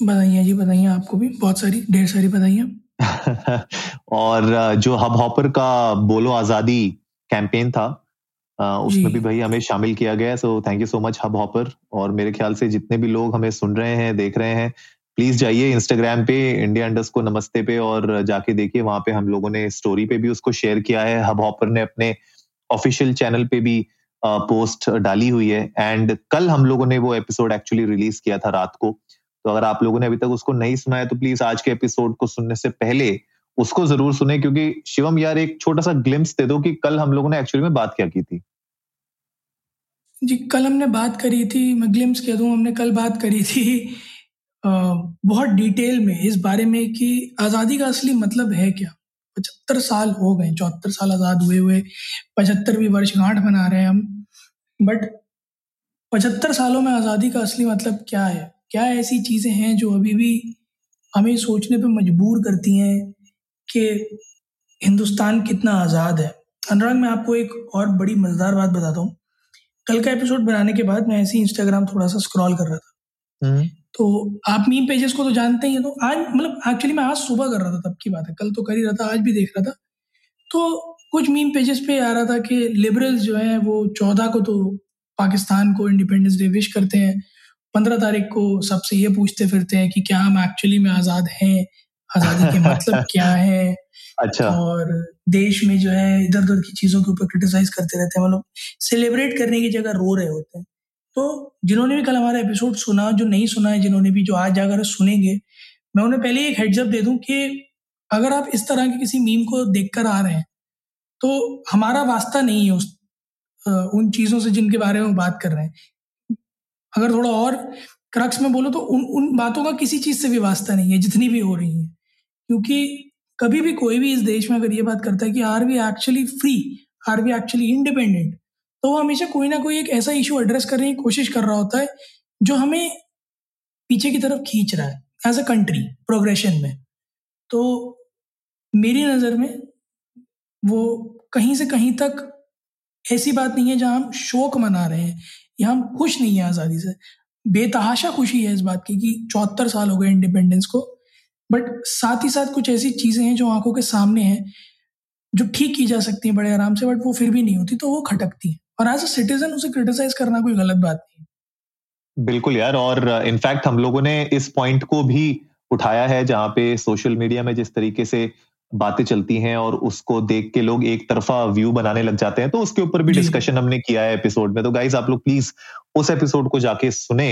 बधाइयाँ जी बधाइयाँ आपको भी। बहुत सारी ढेर सारी बधाइयाँ और जो हब हॉपर का बोलो आज़ादी कैंपेन था उसमें भी भाई हमें शामिल किया गया so thank you so much Hubhopper और मेरे ख्याल से जितने भी लोग हमें सुन रहे हैं देख रहे हैं प्लीज़ जाइए इंस्टाग्राम पे इंडिया अंडर्स को नमस्ते पे और जाके देखिए वहाँ पे हम लोगों ने स्टोरी पे भी उसको शेयर किया है। हब हॉपर ने अपने ऑफिशियल चैनल पे भी पोस्ट डाली हुई है। एंड कल हम लोगों ने वो एपिसोड एक्चुअली रिलीज़ किया था रात को। तो अगर आप लोगों ने अभी तक उसको नहीं सुना है तो प्लीज़ आज के एपिसोड को सुनने से पहले उसको ज़रूर सुने क्योंकि शिवम यार एक छोटा सा ग्लिम्स दे दो कि कल हम लोगों ने एक्चुअली में बात क्या की थी। जी कल हमने बात करी थी मैं ग्लिम्स कह दूँ हमने कल बात करी थी अ, बहुत डिटेल में इस बारे में कि आज़ादी का असली मतलब है क्या? पचहत्तर साल हो गए चौहत्तर साल आज़ाद हुए हुए पचहत्तरवीं वर्षगांठ मना रहे हैं हम बट पचहत्तर सालों में आज़ादी का असली मतलब क्या है? क्या ऐसी चीज़ें हैं जो अभी भी हमें सोचने पर मजबूर करती हैं कि हिंदुस्तान कितना आज़ाद है? अनुराग मैं आपको एक और बड़ी मज़ेदार बात बताता हूँ। कल का एपिसोड बनाने के बाद मैं ऐसे ही इंस्टाग्राम थोड़ा सा स्क्रॉल कर रहा था। तो आप मीम पेजेस को तो जानते ही हैं तो आज मतलब एक्चुअली मैं आज सुबह कर रहा था तब की बात है। कल तो कर ही रहा था आज भी देख रहा था। तो कुछ मीम पेजेस पे आ रहा था कि लिबरल्स जो हैं वो चौदह को तो पाकिस्तान को इंडिपेंडेंस डे विश करते हैं। पंद्रह तारीख को सबसे ये पूछते फिरते हैं कि क्या हम एक्चुअली में आज़ाद हैं? आज़ादी के मतलब क्या है? अच्छा। और देश में जो है इधर उधर की चीज़ों के ऊपर क्रिटिसाइज करते रहते हैं मतलब सेलिब्रेट करने की जगह रो रहे होते हैं। तो जिन्होंने भी कल हमारा एपिसोड सुना जो नहीं सुना है जिन्होंने भी जो आज जाकर सुनेंगे मैं उन्हें पहले एक हेड्स अप दे दूँ कि अगर आप इस तरह के किसी मीम को देखकर आ रहे हैं तो हमारा वास्ता नहीं है उस उन चीज़ों से जिनके बारे में बात कर रहे हैं। अगर थोड़ा और क्रक्स में बोलो तो उन उन बातों का किसी चीज़ से भी वास्ता नहीं है, जितनी भी हो रही है। क्योंकि कभी भी कोई भी इस देश में अगर ये बात करता है कि are we actually free are we actually independent तो वो हमेशा कोई ना कोई एक ऐसा इशू एड्रेस करने की कोशिश कर रहा होता है, जो हमें पीछे की तरफ़ खींच रहा है एज अ कंट्री प्रोग्रेशन में। तो मेरी नज़र में वो कहीं से कहीं तक ऐसी बात नहीं है जहाँ हम शोक मना रहे हैं या हम खुश नहीं है आज़ादी से। बेतहाशा खुशी है इस बात की कि चौहत्तर साल हो गए इंडिपेंडेंस को बट साथ ही साथ कुछ ऐसी चीज़ें हैं जो आँखों के सामने हैं, जो ठीक की जा सकती हैं बड़े आराम से बट वो फिर भी नहीं होती तो वो खटकती हैं। और एज अ सिटीजन उसे क्रिटिसाइज करना कोई गलत बात नहीं है। बिल्कुल यार, और इनफैक्ट हम लोगों ने इस पॉइंट को भी उठाया है जहाँ पे सोशल मीडिया में जिस तरीके से बातें चलती हैं और उसको देख के लोग एक तरफा व्यू बनाने लग जाते हैं तो उसके ऊपर भी डिस्कशन हमने किया है एपिसोड में। तो गाइज़ आप लोग प्लीज़ उस एपिसोड को जाके सुने।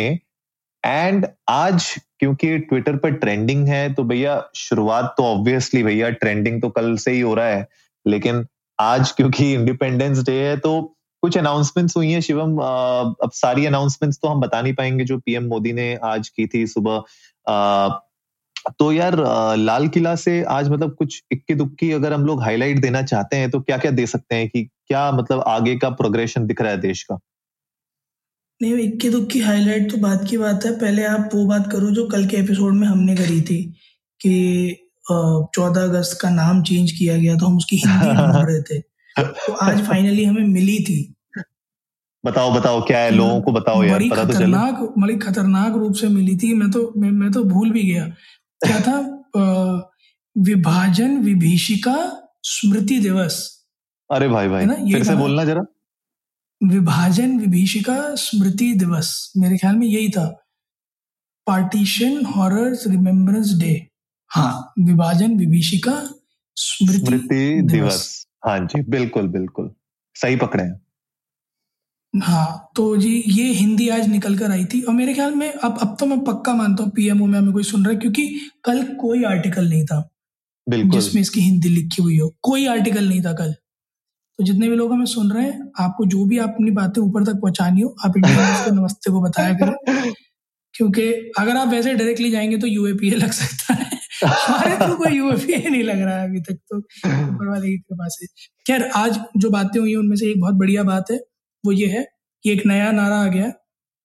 एंड आज क्योंकि ट्विटर पर ट्रेंडिंग है तो भैया शुरुआत तो ऑब्वियसली भैया ट्रेंडिंग तो कल से ही हो रहा है लेकिन आज क्योंकि इंडिपेंडेंस डे है तो कुछ अनाउंसमेंट्स हुई हैं शिवम। अब सारी अनाउंसमेंट्स तो हम बता नहीं पाएँगे जो पीएम मोदी ने आज की थी सुबह। तो यार लाल किला से आज मतलब कुछ इक्की दुक्की अगर हम लोग हाईलाइट देना चाहते हैं तो क्या क्या दे सकते हैं कि क्या मतलब आगे का प्रोग्रेशन दिख रहा है देश का? नहीं इक्की दुक्की हाईलाइट तो बात की बात है। पहले आप वो बात करो जो कल के एपिसोड में हमने करी थी कि चौदह अगस्त का नाम चेंज किया गया तो हम उसकी हिंदी रहे थे। तो आज फाइनली हमें मिली थी। बताओ बताओ क्या है? लोगों को बताओ यार बड़ी पता तो चले। खतरनाक बड़ी खतरनाक रूप से मिली थी। मैं तो मैं, मैं तो भूल भी गया। क्या था? विभाजन विभीषिका स्मृति दिवस। अरे भाई भाई ना, ये फिर से बोलना जरा। विभाजन विभीषिका स्मृति दिवस मेरे ख्याल में यही था। Partition horrors remembrance day. हाँ विभाजन विभीषिका स्मृति, स्मृति दिवस। हाँ जी बिल्कुल बिल्कुल। सही पकड़े हैं। हाँ तो जी ये हिंदी आज निकल कर आई थी और मेरे ख्याल में अब अब तो मैं पक्का मानता हूँ पीएमओ में हमें कोई सुन रहा है क्योंकि कल कोई आर्टिकल नहीं था बिल्कुल। जिसमें इसकी हिंदी लिखी हुई हो कोई आर्टिकल नहीं था कल। तो जितने भी लोग हमें सुन रहे हैं आपको जो भी आप अपनी बातें ऊपर तक पहुंचानी हो आप इंडिया को नमस्ते को बताया करें। क्योंकि अगर आप वैसे डायरेक्टली जाएँगे तो यूएपीए लग सकता है। हमारे तो कोई यूएपीए नहीं लग रहा है अभी तक तो। ऊपर वाले की कृपा से। खैर आज जो बातें हुई उनमें से एक बहुत बढ़िया बात है। वो ये है कि एक नया नारा आ गया।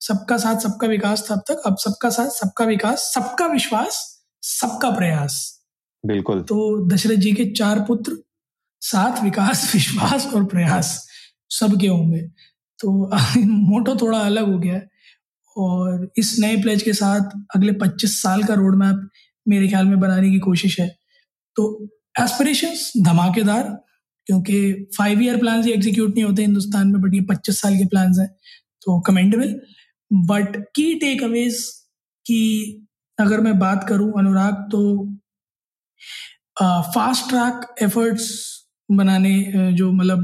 सबका साथ सबका विकास था अब तक। अब सबका साथ सबका विकास सबका विश्वास सबका प्रयास। बिल्कुल। तो दशरथ जी के चार पुत्र साथ विकास विश्वास और प्रयास सबके होंगे। तो मोटो थोड़ा अलग हो गया है और इस नए प्लेज के साथ अगले 25 साल का रोड मैप मेरे ख्याल में बनाने की कोशिश है। तो एस्पिरेशंस धमाकेदार क्योंकि फाइव ईयर प्लान ही एग्जीक्यूट नहीं होते हिंदुस्तान में बट ये पच्चीस साल के प्लान हैं तो कमेंडेबल बट की टेक अवेज की अगर मैं बात करूँ अनुराग तो फास्ट ट्रैक एफर्ट्स बनाने जो मतलब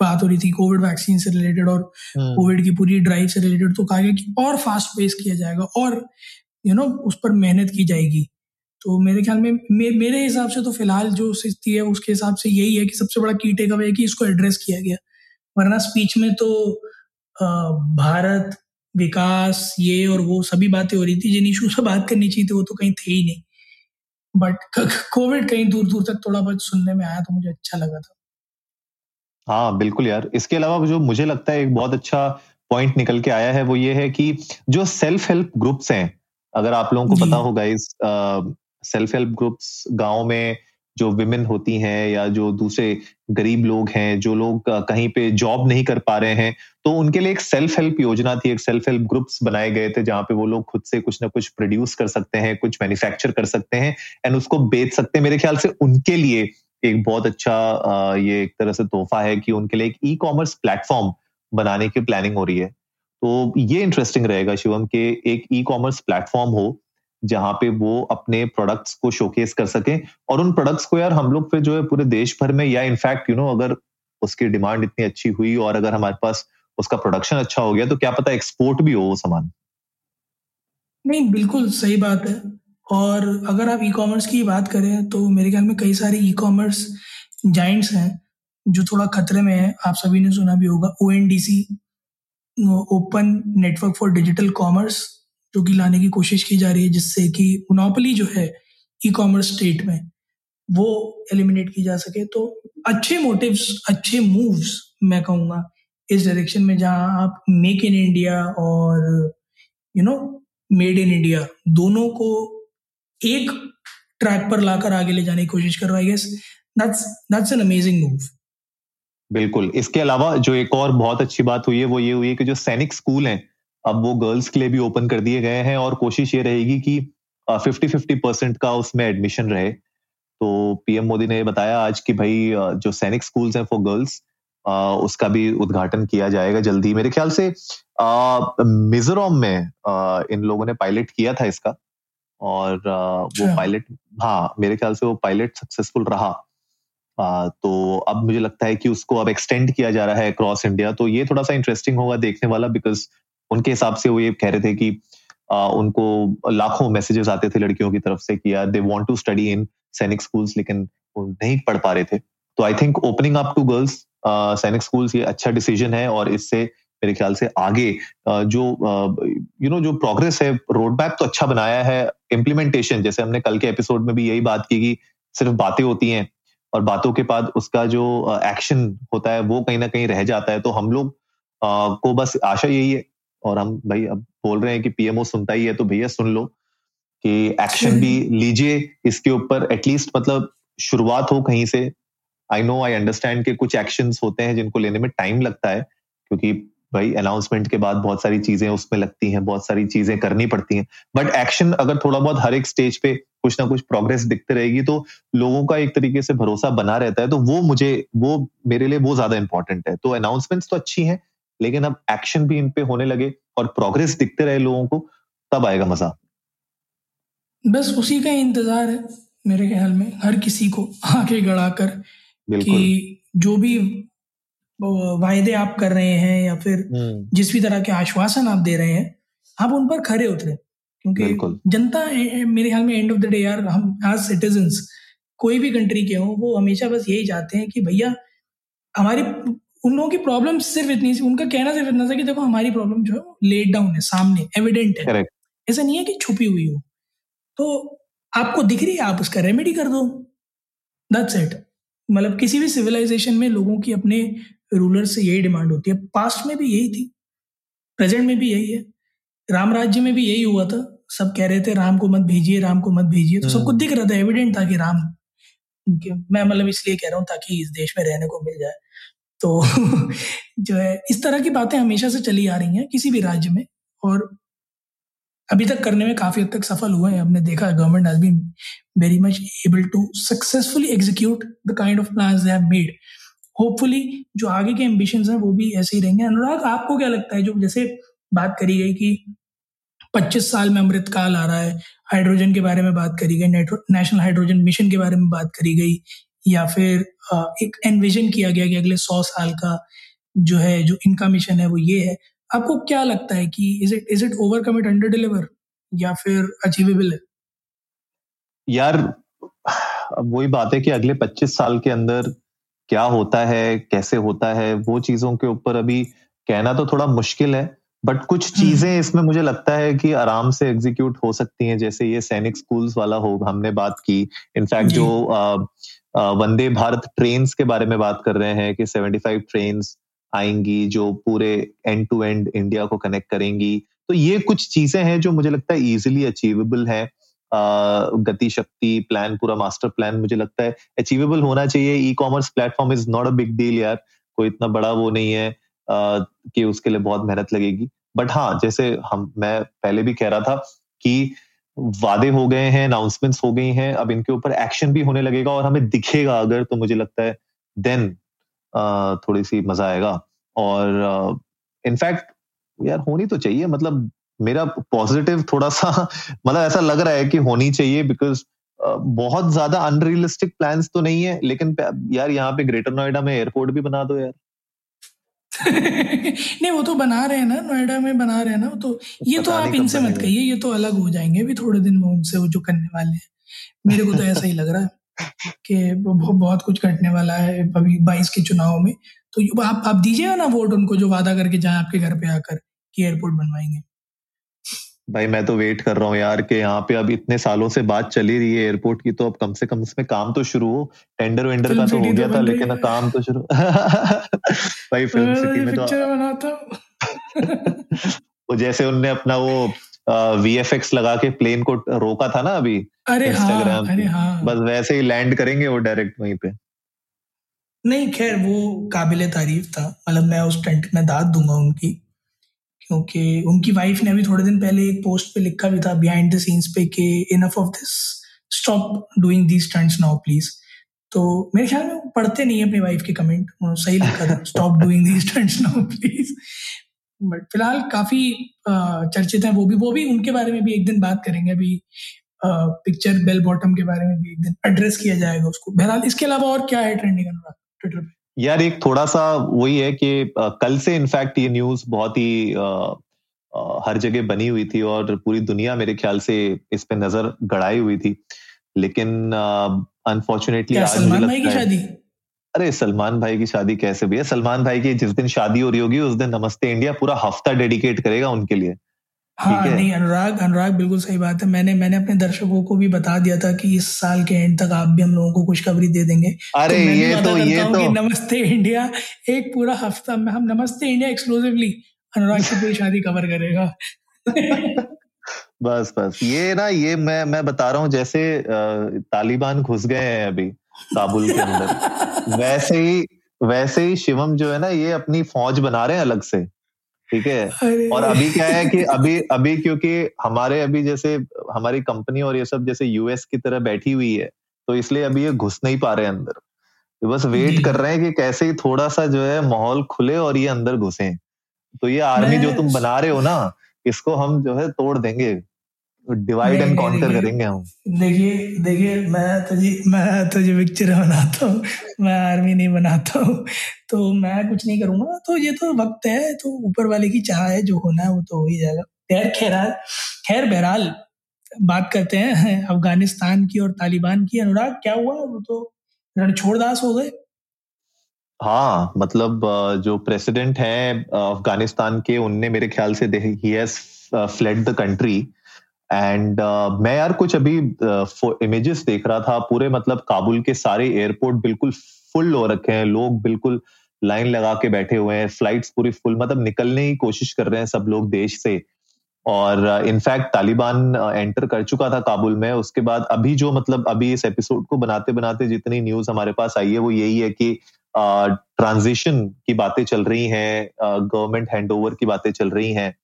बात हो रही थी कोविड वैक्सीन से रिलेटेड और कोविड हम्म। की पूरी ड्राइव से रिलेटेड तो कहा गया कि और फास्ट पेस किया जाएगा और यू you नो know, उस पर मेहनत की जाएगी तो मेरे ख्याल में मे, मेरे हिसाब से तो फ़िलहाल जो स्थिति है उसके हिसाब से यही है कि सबसे बड़ा की टेक अवे है कि इसको एड्रेस किया गया। वरना स्पीच में तो भारत विकास ये और वो सभी बातें हो रही थी जिन इशू से बात करनी चाहिए थी वो तो कहीं थे ही नहीं। बट कोविड कहीं दूर दूर तक थोड़ा बहुत सुनने में आया तो मुझे अच्छा लगा था। हाँ बिल्कुल यार। इसके अलावा जो मुझे लगता है एक बहुत अच्छा पॉइंट निकल के आया है वो ये है कि जो सेल्फ हेल्प ग्रुप्स हैं अगर आप लोगों को पता होगा इस सेल्फ हेल्प ग्रुप्स गाँव में जो विमेन होती हैं या जो दूसरे गरीब लोग हैं, जो लोग कहीं पे जॉब नहीं कर पा रहे हैं तो उनके लिए एक सेल्फ हेल्प योजना थी, एक सेल्फ हेल्प ग्रुप्स बनाए गए थे, जहाँ पे वो लोग खुद से कुछ ना कुछ प्रोड्यूस कर सकते हैं, कुछ मैन्युफैक्चर कर सकते हैं एंड उसको बेच सकते हैं। मेरे ख्याल से उनके लिए एक बहुत अच्छा ये एक तरह से तोहफा है कि उनके लिए एक ई कॉमर्स प्लेटफॉर्म बनाने की प्लानिंग हो रही है। तो ये इंटरेस्टिंग रहेगा शिवम के एक ई कॉमर्स प्लेटफॉर्म हो जहाँ पे वो अपने प्रोडक्ट्स को शोकेस कर सकें। और उन प्रोडक्ट्स को यार हम लोग फिर जो है पूरे देश भर में, या इनफैक्ट यू नो अगर उसकी डिमांड इतनी अच्छी हुई और अगर हमारे पास उसका प्रोडक्शन अच्छा हो गया तो क्या पता एक्सपोर्ट भी हो वो सामान। नहीं, बिल्कुल सही बात है। और अगर आप ई कॉमर्स की बात करें तो मेरे ख्याल में कई सारे ई कॉमर्स जाइंट्स हैं, जो थोड़ा खतरे में है। आप सभी ने सुना भी होगा ONDC open network for digital commerce जो कि लाने की कोशिश की जा रही है, जिससे कि मोनोपली जो है ई कॉमर्स स्टेट में वो एलिमिनेट की जा सके। तो अच्छे मोटिव्स अच्छे मूव्स मैं कहूँगा इस डायरेक्शन में, जहाँ आप मेक इन इंडिया और you know made in India दोनों को एक ट्रैक पर लाकर आगे ले जाने की कोशिश कर रहा है that's that's an amazing move बिल्कुल। इसके अलावा जो एक और बहुत अच्छी बात हुई है, वो ये हुई है कि जो सैनिक स्कूल हैं अब वो गर्ल्स के लिए भी ओपन कर दिए गए हैं और कोशिश ये रहेगी कि फिफ्टी फिफ्टी परसेंट का उसमें एडमिशन रहे। तो पीएम मोदी ने बताया आज कि भाई जो सैनिक स्कूल्स हैं फॉर गर्ल्स उसका भी उद्घाटन किया जाएगा जल्दी। मेरे ख्याल से मिजोरम में इन लोगों ने पायलट किया था इसका और वो पायलट अच्छा। हाँ मेरे ख्याल से वो पायलट सक्सेसफुल रहा। आ, तो अब मुझे लगता है कि उसको अब एक्सटेंड किया जा रहा है क्रॉस इंडिया तो ये थोड़ा सा इंटरेस्टिंग होगा देखने वाला बिकॉज़ उनके हिसाब से वो ये कह रहे थे कि आ, उनको लाखों मैसेजेस आते थे लड़कियों की तरफ़ से कि यार they want to study in Sainik schools लेकिन वो नहीं पढ़ पा रहे थे। तो I think opening up to girls Sainik schools ये अच्छा डिसीज़न है और इससे मेरे ख्याल से आगे जो यू नो जो प्रोग्रेस है रोड मैप तो अच्छा बनाया है। इम्प्लीमेंटेशन जैसे हमने कल के एपिसोड में भी यही बात की कि सिर्फ़ बातें होती हैं और बातों के बाद उसका जो एक्शन होता है वो कहीं ना कहीं रह जाता है। तो हम लोग को बस आशा यही है और हम भाई अब बोल रहे हैं कि पीएमओ सुनता ही है तो भैया सुन लो कि एक्शन भी लीजिए इसके ऊपर एटलीस्ट मतलब शुरुआत हो कहीं से। आई नो आई अंडरस्टैंड के कुछ एक्शन होते हैं जिनको लेने में टाइम लगता है क्योंकि भाई अनाउंसमेंट के बाद बहुत सारी चीज़ें उसमें लगती हैं बहुत सारी चीज़ें करनी पड़ती हैं। बट एक्शन अगर थोड़ा बहुत हर एक स्टेज पे कुछ ना कुछ प्रोग्रेस दिखते रहेगी तो लोगों का एक तरीके से भरोसा बना रहता है तो वो मुझे वो मेरे लिए वो ज़्यादा इंपॉर्टेंट है। तो अनाउंसमेंट्स तो अच्छी हैं लेकिन अब एक्शन भी इन पे होने लगे और प्रोग्रेस दिखते रहे लोगों को तब आएगा मज़ा। बस उसी का इंतज़ार है मेरे ख्याल में हर किसी को आगे गड़ाकर कि जो भी वायदे आप कर रहे हैं या फिर हम्म। जिस भी तरह के आश्वासन आप दे रहे हैं आप उन पर खड़े उतरे। क्योंकि जनता मेरे ख्याल में एंड ऑफ़ द डे यार हम एज सिटीजन कोई भी कंट्री के हो वो हमेशा बस यही चाहते हैं कि भैया हमारी उन लोगों की प्रॉब्लम सिर्फ़ इतनी सी उनका कहना सिर्फ़ इतना था कि देखो हमारी प्रॉब्लम जो है लेट डाउन है सामने एविडेंट है। Correct. ऐसा नहीं है कि छुपी हुई हो। तो आपको दिख रही है आप उसका रेमेडी कर दो। दैट्स इट मतलब किसी भी सिविलाइजेशन में लोगों की अपने रूलर से यही डिमांड होती है। पास्ट में भी यही थी। प्रेजेंट में भी यही है। राम राज्य में भी यही हुआ था। सब कह रहे थे राम को मत भेजिए राम को मत भेजिए। तो सबको हम्म। दिख रहा था एविडेंट था कि राम मैं मतलब इसलिए कह रहा हूँ ताकि इस देश में रहने को मिल जाए। तो जो है, इस तरह की बातें हमेशा से चली आ रही हैं किसी भी राज्य में और अभी तक करने में काफ़ी हद तक सफल हुए हैं। हमने देखा government has been very much able to successfully execute the kind of plan they have made hopefully जो आगे के एम्बिशन हैं वो भी ऐसे ही रहेंगे। अनुराग, आपको क्या लगता है? जो जैसे बात करी गई कि 25 साल में अमृतकाल आ रहा है हाइड्रोजन के बारे में बात करी गई नेशनल हाइड्रोजन मिशन के बारे में बात करी गई या फिर एक एनविजन किया गया कि अगले सौ साल का जो है जो इनका मिशन है वो ये है। आपको क्या लगता है कि is it is it over commit under deliver या फिर अचीवेबल है? यार वही बात है कि अगले 25 साल के अंदर क्या होता है कैसे होता है वो चीज़ों के ऊपर अभी कहना तो थोड़ा मुश्किल है बट कुछ हम्म। चीज़ें इसमें मुझे लगता है कि आराम से एग्जीक्यूट हो सकती हैं जैसे ये सैनिक स्कूल्स वाला हो हमने बात की। इनफैक्ट जो। वंदे भारत ट्रेन के बारे में बात कर रहे हैं कि 75 ट्रेन आएँगी जो पूरे एंड टू एंड इंडिया को कनेक्ट करेंगी। तो ये कुछ चीज़ें हैं जो मुझे लगता है इजिली अचीवेबल है। गति शक्ति प्लान पूरा मास्टर प्लान मुझे लगता है अचीवेबल होना चाहिए। E commerce platform is not a big deal यार। कोई इतना बड़ा वो नहीं है कि उसके लिए बहुत मेहनत लगेगी। बट हाँ जैसे हम, मैं पहले भी कह रहा था कि वादे हो गए हैं अनाउंसमेंट्स हो गई हैं, अब इनके ऊपर एक्शन भी होने लगेगा और हमें दिखेगा अगर तो मुझे लगता है देन थोड़ी सी मज़ा आएगा। और इनफैक्ट यार होनी तो चाहिए मतलब मेरा पॉजिटिव थोड़ा सा मतलब ऐसा लग रहा है कि होनी चाहिए बिकॉज़ बहुत ज़्यादा अनरियलिस्टिक प्लान्स तो नहीं है, लेकिन यार यहाँ पे ग्रेटर नोएडा में एयरपोर्ट भी बना दो यार। नहीं वो तो बना रहे हैं ना नोएडा में बना रहे हैं ना तो ये तो आप इनसे मत कहिए ये तो अलग हो जाएँगे अभी थोड़े दिन में उनसे वो जो करने वाले हैं। मेरे को तो ऐसा ही लग रहा है कि बहुत कुछ कटने वाला है अभी बाईस के चुनाव में। तो आप आप दीजिएगा ना वोट उनको जो वादा करके जाए आपके घर पे आकर कि एयरपोर्ट बनवाएँगे। भाई मैं तो वेट कर रहा हूँ यार कि यहाँ पे अब इतने सालों से बात चली रही है एयरपोर्ट की तो अब कम से कम इसमें काम तो शुरू हो। टेंडर वेंडर का तो हो गया तो था लेकिन काम तो शुरू भाई फ़िल्म सिटी में तो वो जैसे उनने अपना वो वी एफ़ एक्स लगा के प्लेन को रोका था ना अभी अरे इंस्टाग्राम हाँ, अरे हाँ। बस वैसे ही लैंड करेंगे वो डायरेक्ट वहीं पे। नहीं खैर वो काबिल तारीफ़ था। मतलब मैं उस टेंट में दाद दूँगा उनकी। क्योंकि उनकी वाइफ ने अभी थोड़े दिन पहले एक पोस्ट पे लिखा भी था बिहाइंड द सीन्स पे कि enough of this stop doing these stunts now please तो मेरे ख्याल में पढ़ते नहीं है अपनी वाइफ के कमेंट उन्होंने सही लिखा था stop doing these stunts now please but फ़िलहाल काफ़ी चर्चित हैं वो भी वो भी उनके बारे में भी एक दिन बात करेंगे अभी पिक्चर बेल बॉटम के बारे में भी एक दिन एड्रेस किया जाएगा उसको. बहरहाल इसके अलावा और क्या है ट्रेंडिंग अनुराग ट्विटर पे? यार एक थोड़ा सा वही है कि कल से इनफैक्ट ये न्यूज़ बहुत ही हर जगह बनी हुई थी और पूरी दुनिया मेरे ख्याल से इस पे नज़र गड़ाई हुई थी। लेकिन अनफॉर्चुनेटली आज सलमान भाई की शादी? अरे सलमान भाई की शादी कैसे? भैया सलमान भाई की जिस दिन शादी हो रही होगी उस दिन नमस्ते इंडिया पूरा हफ़्ता डेडिकेट करेगा उनके लिए। हाँ नहीं अनुराग अनुराग बिल्कुल सही बात है। मैंने मैंने अपने दर्शकों को भी बता दिया था कि इस साल के एंड तक आप भी हम लोगों को खुशखबरी दे देंगे। अरे तो ये तो ये तो। नमस्ते इंडिया एक पूरा हफ़्ता में हम नमस्ते इंडिया एक्सक्लूसिवली अनुराग की पूरी शादी कवर करेगा। बस बस। ये ना ये मैं मैं बता रहा हूँ जैसे तालिबान घुस गए हैं अभी काबुल के अंदर वैसे ही वैसे ही शिवम जो है ना ये अपनी फौज बना रहे हैं अलग से। ठीक है? और अभी क्या है कि अभी अभी क्योंकि हमारे अभी जैसे हमारी कंपनी और ये सब जैसे यूएस की तरह बैठी हुई है तो इसलिए अभी ये घुस नहीं पा रहे अंदर। तो बस वेट कर रहे हैं कि कैसे ही थोड़ा सा जो है माहौल खुले और ये अंदर घुसे। तो ये आर्मी जो तुम बना रहे हो ना इसको हम जो है तोड़ देंगे। डिवाइड एंड कॉन्कर करेंगे हम। देखिए देखिए मैं तो जी मैं तो जी पिक्चर बनाता हूँ। मैं आर्मी नहीं बनाता हूँ। तो मैं कुछ नहीं करूँगा। तो ये तो वक्त है। तो ऊपर वाले की चाह है जो होना है वो तो हो ही जाएगा। खैर खैर खैर बहरहाल बात करते हैं अफ़गानिस्तान की और तालिबान की। अनुराग क्या हुआ? वो तो रणछोड़ दास हो गए। हाँ मतलब जो प्रेसिडेंट हैं अफ़गानिस्तान के उनने मेरे ख्याल से ही has fled the country and uh, मैं यार कुछ अभी इमेजेस uh, देख रहा था पूरे मतलब काबुल के सारे एयरपोर्ट बिल्कुल फुल हो रखे हैं लोग बिल्कुल लाइन लगा के बैठे हुए हैं फ्लाइट्स पूरी फुल मतलब निकलने की कोशिश कर रहे हैं सब लोग देश से। और इनफैक्ट uh, तालिबान एंटर कर चुका था काबुल में उसके बाद अभी जो मतलब अभी इस एपिसोड को बनाते बनाते जितनी न्यूज़ हमारे पास आई है वो यही है कि ट्रांजिशन uh, की बातें चल रही हैं गवर्नमेंट हैंडओवर की बातें चल रही हैं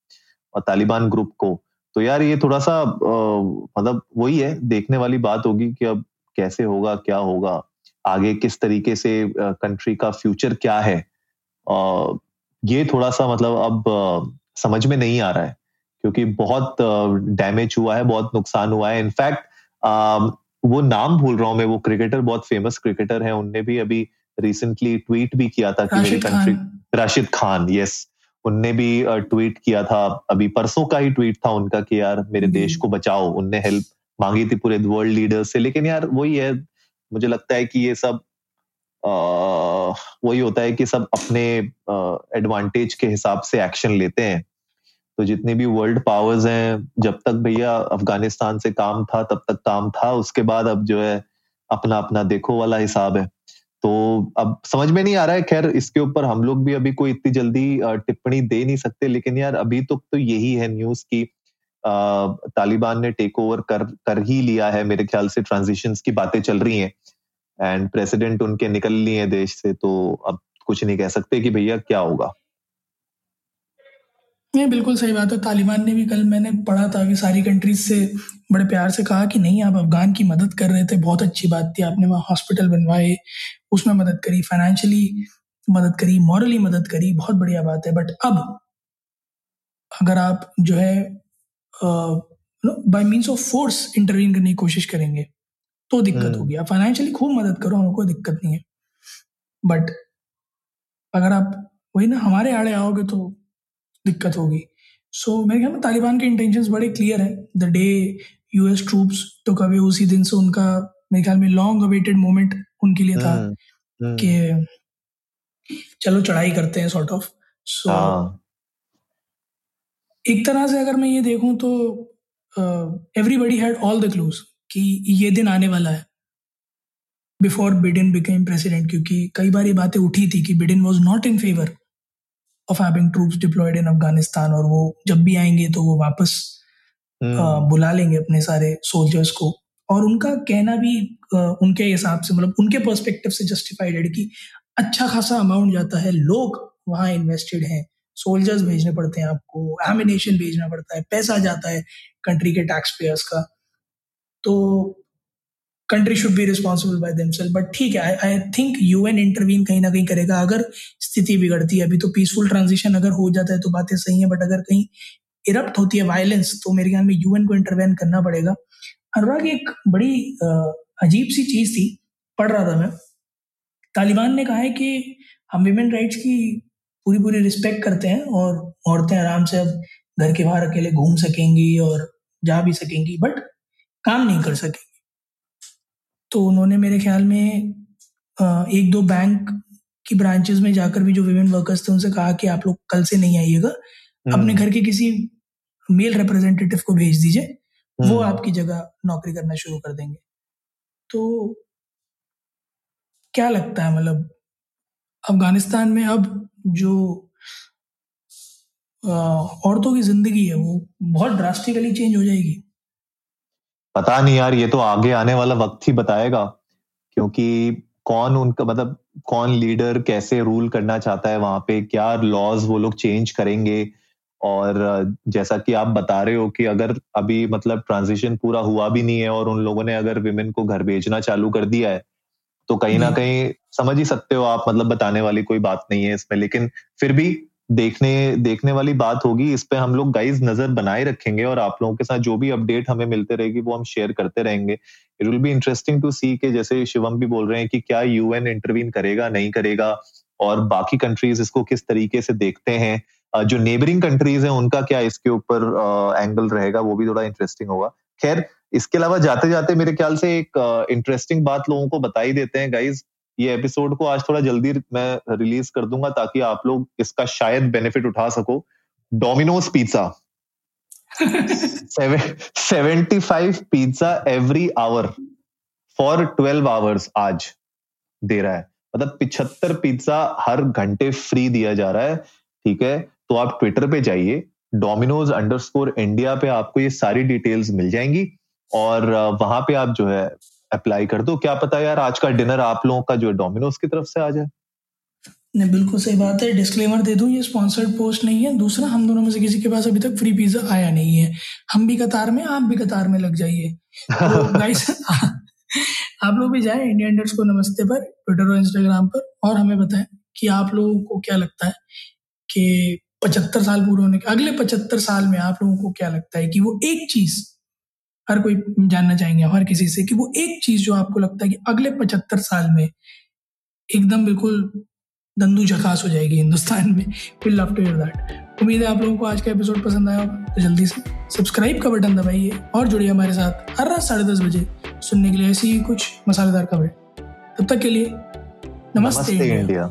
और तालिबान ग्रुप को। तो यार ये थोड़ा सा मतलब वही है देखने वाली बात होगी कि अब कैसे होगा क्या होगा आगे किस तरीके से कंट्री का फ्यूचर क्या है। ये थोड़ा सा मतलब अब समझ में नहीं आ रहा है क्योंकि बहुत डैमेज हुआ है बहुत नुकसान हुआ है। इनफैक्ट वो नाम भूल रहा हूँ मैं वो क्रिकेटर बहुत फ़ेमस क्रिकेटर है उनने भी अभी रिसेंटली ट्वीट भी किया था कि मेरी कंट्री राशिद खान यस उनने भी ट्वीट किया था अभी परसों का ही ट्वीट था उनका कि यार मेरे देश को बचाओ उनने हेल्प मांगी थी पूरे वर्ल्ड लीडर से लेकिन यार वही है मुझे लगता है कि ये सब वही होता है कि सब अपने एडवांटेज के हिसाब से एक्शन लेते हैं। तो जितने भी वर्ल्ड पावर्स हैं जब तक भैया अफ़गानिस्तान से काम था तब तक काम था उसके बाद अब जो है अपना अपना देखो वाला हिसाब है। तो अब समझ में नहीं आ रहा है। खैर इसके ऊपर हम लोग भी अभी कोई इतनी जल्दी टिप्पणी दे नहीं सकते लेकिन यार अभी तो, तो यही है न्यूज़ की तालिबान ने टेक ओवर कर कर ही लिया है मेरे ख्याल से ट्रांजिशन की बातें चल रही हैं। एंड प्रेसिडेंट उनके निकल लिए हैं देश से तो अब कुछ नहीं कह सकते कि भैया क्या होगा। नहीं बिल्कुल सही बात है। तालिबान ने भी कल मैंने पढ़ा था कि सारी कंट्रीज़ से बड़े प्यार से कहा कि नहीं आप अफगान की मदद कर रहे थे बहुत अच्छी बात थी। आपने वहाँ हॉस्पिटल बनवाए उसमें मदद करी फाइनेंशियली मदद करी मॉरली मदद करी बहुत बढ़िया बात है। बट अब अगर आप जो है by means of force intervene करने की कोशिश करेंगे तो दिक्कत हम्म। होगी। आप फाइनेंशियली खूब मदद करो हमको दिक्कत नहीं है। बट अगर आप वही ना हमारे आड़े आओगे तो दिक्कत होगी। सो so, मेरे ख्याल में तालिबान के इंटेंशन बड़े क्लियर है। द डे यूएस ट्रूप्स तो कभी उसी दिन से उनका मेरे ख्याल में लॉन्ग अवेटेड मोमेंट उनके लिए था हम्म, हम्म। कि चलो चढ़ाई करते हैं सॉर्ट ऑफ़ सो एक तरह से अगर मैं ये देखूँ तो everybody had all the clues कि ये दिन आने वाला है। बिफोर बिडेन बिकेम प्रेसिडेंट क्योंकि कई बार ये बातें उठी थी कि Biden was not in favour of having troops deployed in Afghanistan और वो जब भी आएँगे तो वो वापस hmm. बुला लेंगे अपने सारे सोल्जर्स को। और उनका कहना भी उनके हिसाब से मतलब उनके पर्सपेक्टिव से जस्टिफाइड है कि अच्छा खासा अमाउंट जाता है लोग वहाँ इन्वेस्टेड हैं। सोल्जर्स भेजने पड़ते हैं आपको एमिनेशन भेजना पड़ता है पैसा जाता है कंट्री के टैक्स पेयर्स का। तो country should be responsible by themselves but ठीक है I think U N intervene कहीं ना कहीं करेगा। अगर स्थिति बिगड़ती है, अभी तो पीसफुल ट्रांजिशन अगर हो जाता है तो बातें सही है बट अगर कहीं इरप्ट होती है वायलेंस तो मेरे ख्याल में यूएन को इंटरवेन करना पड़ेगा। अनुराग, एक बड़ी अजीब सी चीज़ थी, पढ़ रहा था मैं। तालिबान ने कहा है कि हम विमेन राइट्स की पूरी पूरी रिस्पेक्ट करते हैं और औरतें आराम से अब घर के बाहर अकेले घूम सकेंगी और जा भी सकेंगी बट काम नहीं कर सकेंगी। तो उन्होंने मेरे ख्याल में एक दो बैंक की ब्रांचेस में जाकर भी जो विमेन वर्कर्स थे उनसे कहा कि आप लोग कल से नहीं आइएगा अपने हम्म। घर के किसी मेल रिप्रेजेंटेटिव को भेज दीजिए वो हम्म। आपकी जगह नौकरी करना शुरू कर देंगे तो क्या लगता है मतलब अफ़गानिस्तान में अब जो औरतों की ज़िंदगी है वो बहुत ड्रास्टिकली चेंज हो जाएगी पता नहीं यार ये तो आगे आने वाला वक्त ही बताएगा क्योंकि कौन उनका मतलब कौन लीडर कैसे रूल करना चाहता है वहाँ पे क्या लॉज वो लोग चेंज करेंगे? और जैसा कि आप बता रहे हो कि अगर अभी मतलब ट्रांजिशन पूरा हुआ भी नहीं है और उन लोगों ने अगर विमेन को घर भेजना चालू कर दिया है तो कहीं ना कहीं समझ ही सकते हो आप मतलब बताने वाली कोई बात नहीं है इसमें लेकिन फिर भी देखने देखने वाली बात होगी। इस पे हम लोग गाइज़ नज़र बनाए रखेंगे और आप लोगों के साथ जो भी अपडेट हमें मिलते रहेगी, वो हम शेयर करते रहेंगे। It will be interesting to see के जैसे शिवम भी बोल रहे हैं कि क्या यूएन इंटरवीन करेगा, नहीं करेगा, और बाकी कंट्रीज़ इसको किस तरीके से देखते हैं। जो नेबरिंग कंट्रीज़ हैं, उनका क्या इसके ऊपर एंगल रहेगा, वो भी थोड़ा इंटरेस्टिंग होगा। खैर, इसके अलावा जाते जाते मेरे ख्याल से एक इंटरेस्टिंग बात लोगों को बता ही देते हैं गाइज़ ये एपिसोड को आज थोड़ा जल्दी मैं रिलीज़ कर दूँगा ताकि आप लोग इसका शायद बेनिफिट उठा सको। Domino's pizza seventy five pizza every hour for twelve hours आज दे रहा है। मतलब पिछहत्तर पिज्जा हर घंटे फ्री दिया जा रहा है। ठीक है? तो आप ट्विटर पे जाइए। डोमिनोज अंडरस्कोर इंडिया पे आपको ये सारी डिटेल्स मिल जाएँगी। और वहाँ पे आप जो है अप्लाई कर दो। क्या पता यार आज का डिनर आप लोगों का जो है डोमिनोज की तरफ़ से आ जाए। नहीं बिल्कुल सही बात है। डिस्क्लेमर दे दूँ ये स्पॉन्सर्ड पोस्ट नहीं है। दूसरा हम दोनों में से किसी के पास अभी तक फ्री पिज्जा आया नहीं है। हम भी कतार में आप भी कतार में लग जाइए। तो गाइस आप लोग भी जाए इंडिया इंडर्स को नमस्ते पर ट्विटर और इंस्टाग्राम पर और हमें बताएँ कि आप लोगों को क्या लगता है कि पचहत्तर साल पूरे होने के अगले पचहत्तर साल में आप लोगों को क्या लगता है कि वो एक चीज़ हर कोई जानना चाहेंगे हर किसी से कि वो एक चीज़ जो आपको लगता है कि अगले पचहत्तर साल में एकदम बिल्कुल दंदू झकास हो जाएगी हिंदुस्तान में। विल लव टू दैट उम्मीद है आप लोगों को आज का एपिसोड पसंद आया होगा। तो जल्दी से सब्सक्राइब का बटन दबाइए और जुड़िए हमारे साथ हर रात साढ़े दस बजे सुनने के लिए ऐसी ही कुछ मसालेदार खबरें। तब तक के लिए नमस्ते, नमस्ते इंडिया।